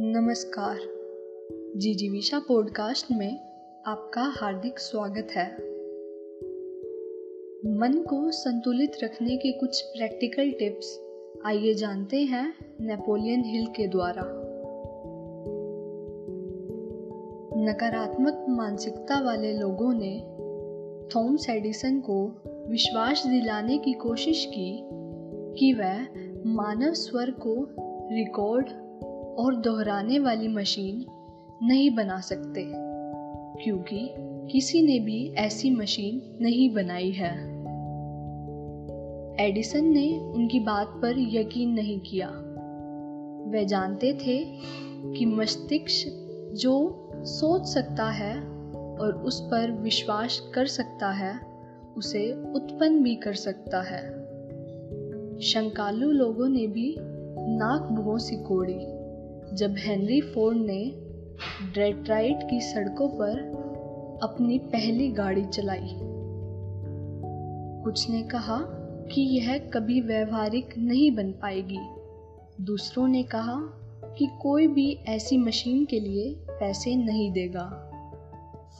नमस्कार। जीजीविशा पॉडकास्ट में आपका हार्दिक स्वागत है। मन को संतुलित रखने के कुछ प्रैक्टिकल टिप्स आइए जानते हैं नेपोलियन हिल के द्वारा। नकारात्मक मानसिकता वाले लोगों ने थॉमस एडिसन को विश्वास दिलाने की कोशिश की कि वह मानव स्वर को रिकॉर्ड और दोहराने वाली मशीन नहीं बना सकते, क्योंकि किसी ने भी ऐसी मशीन नहीं बनाई है। एडिसन ने उनकी बात पर यकीन नहीं किया। वे जानते थे कि मस्तिष्क जो सोच सकता है और उस पर विश्वास कर सकता है, उसे उत्पन्न भी कर सकता है। शंकालु लोगों ने भी नाक भों सिकोड़ी जब हेनरी फोर्ड ने डेट्राइट की सड़कों पर अपनी पहली गाड़ी चलाई। कुछ ने कहा कि यह कभी व्यवहारिक नहीं बन पाएगी। दूसरों ने कहा कि कोई भी ऐसी मशीन के लिए पैसे नहीं देगा।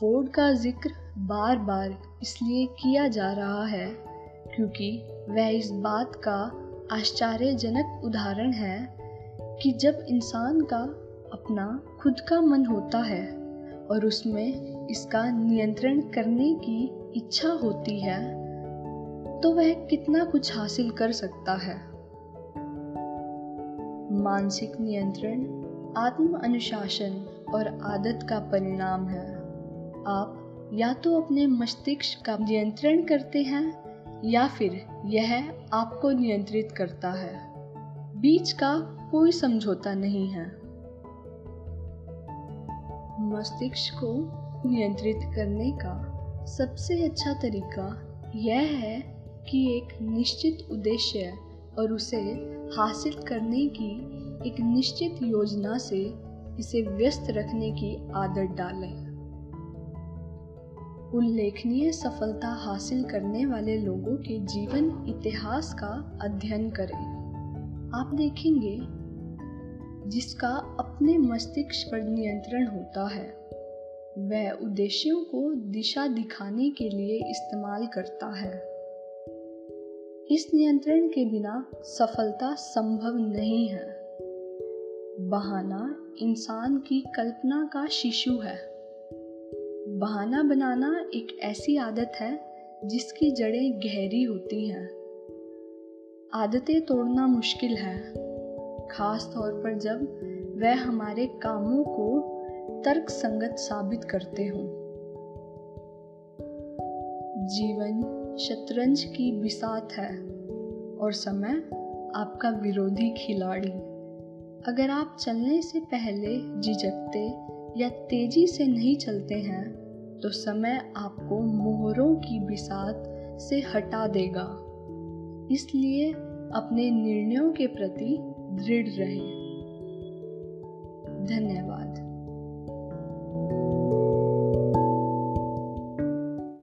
फोर्ड का ज़िक्र बार बार इसलिए किया जा रहा है क्योंकि वह इस बात का आश्चर्यजनक उदाहरण है कि जब इंसान का अपना खुद का मन होता है और उसमें इसका नियंत्रण करने की इच्छा होती है तो वह कितना कुछ हासिल कर सकता है। मानसिक नियंत्रण, आत्म अनुशासन और आदत का परिणाम है। आप या तो अपने मस्तिष्क का नियंत्रण करते हैं या फिर यह आपको नियंत्रित करता है। बीच का कोई समझौता नहीं है। मस्तिष्क को नियंत्रित करने का सबसे अच्छा तरीका यह है कि एक निश्चित उद्देश्य और उसे हासिल करने की एक निश्चित योजना से इसे व्यस्त रखने की आदत डालें। उल्लेखनीय सफलता हासिल करने वाले लोगों के जीवन इतिहास का अध्ययन करें। आप देखेंगे जिसका अपने मस्तिष्क पर नियंत्रण होता है, वह उद्देश्यों को दिशा दिखाने के लिए इस्तेमाल करता है। इस नियंत्रण के बिना सफलता संभव नहीं है। बहाना इंसान की कल्पना का शिशु है। बहाना बनाना एक ऐसी आदत है जिसकी जड़ें गहरी होती हैं। आदतें तोड़ना मुश्किल है। खास तौर पर जब वह हमारे कामों को तर्क संगत साबित करते हों। जीवन शतरंज की बिसात है और समय आपका विरोधी खिलाड़ी। अगर आप चलने से पहले झिझकते या तेज़ी से नहीं चलते हैं तो समय आपको मोहरों की बिसात से हटा देगा। इसलिए अपने निर्णयों के प्रति दृढ़ रहें। धन्यवाद।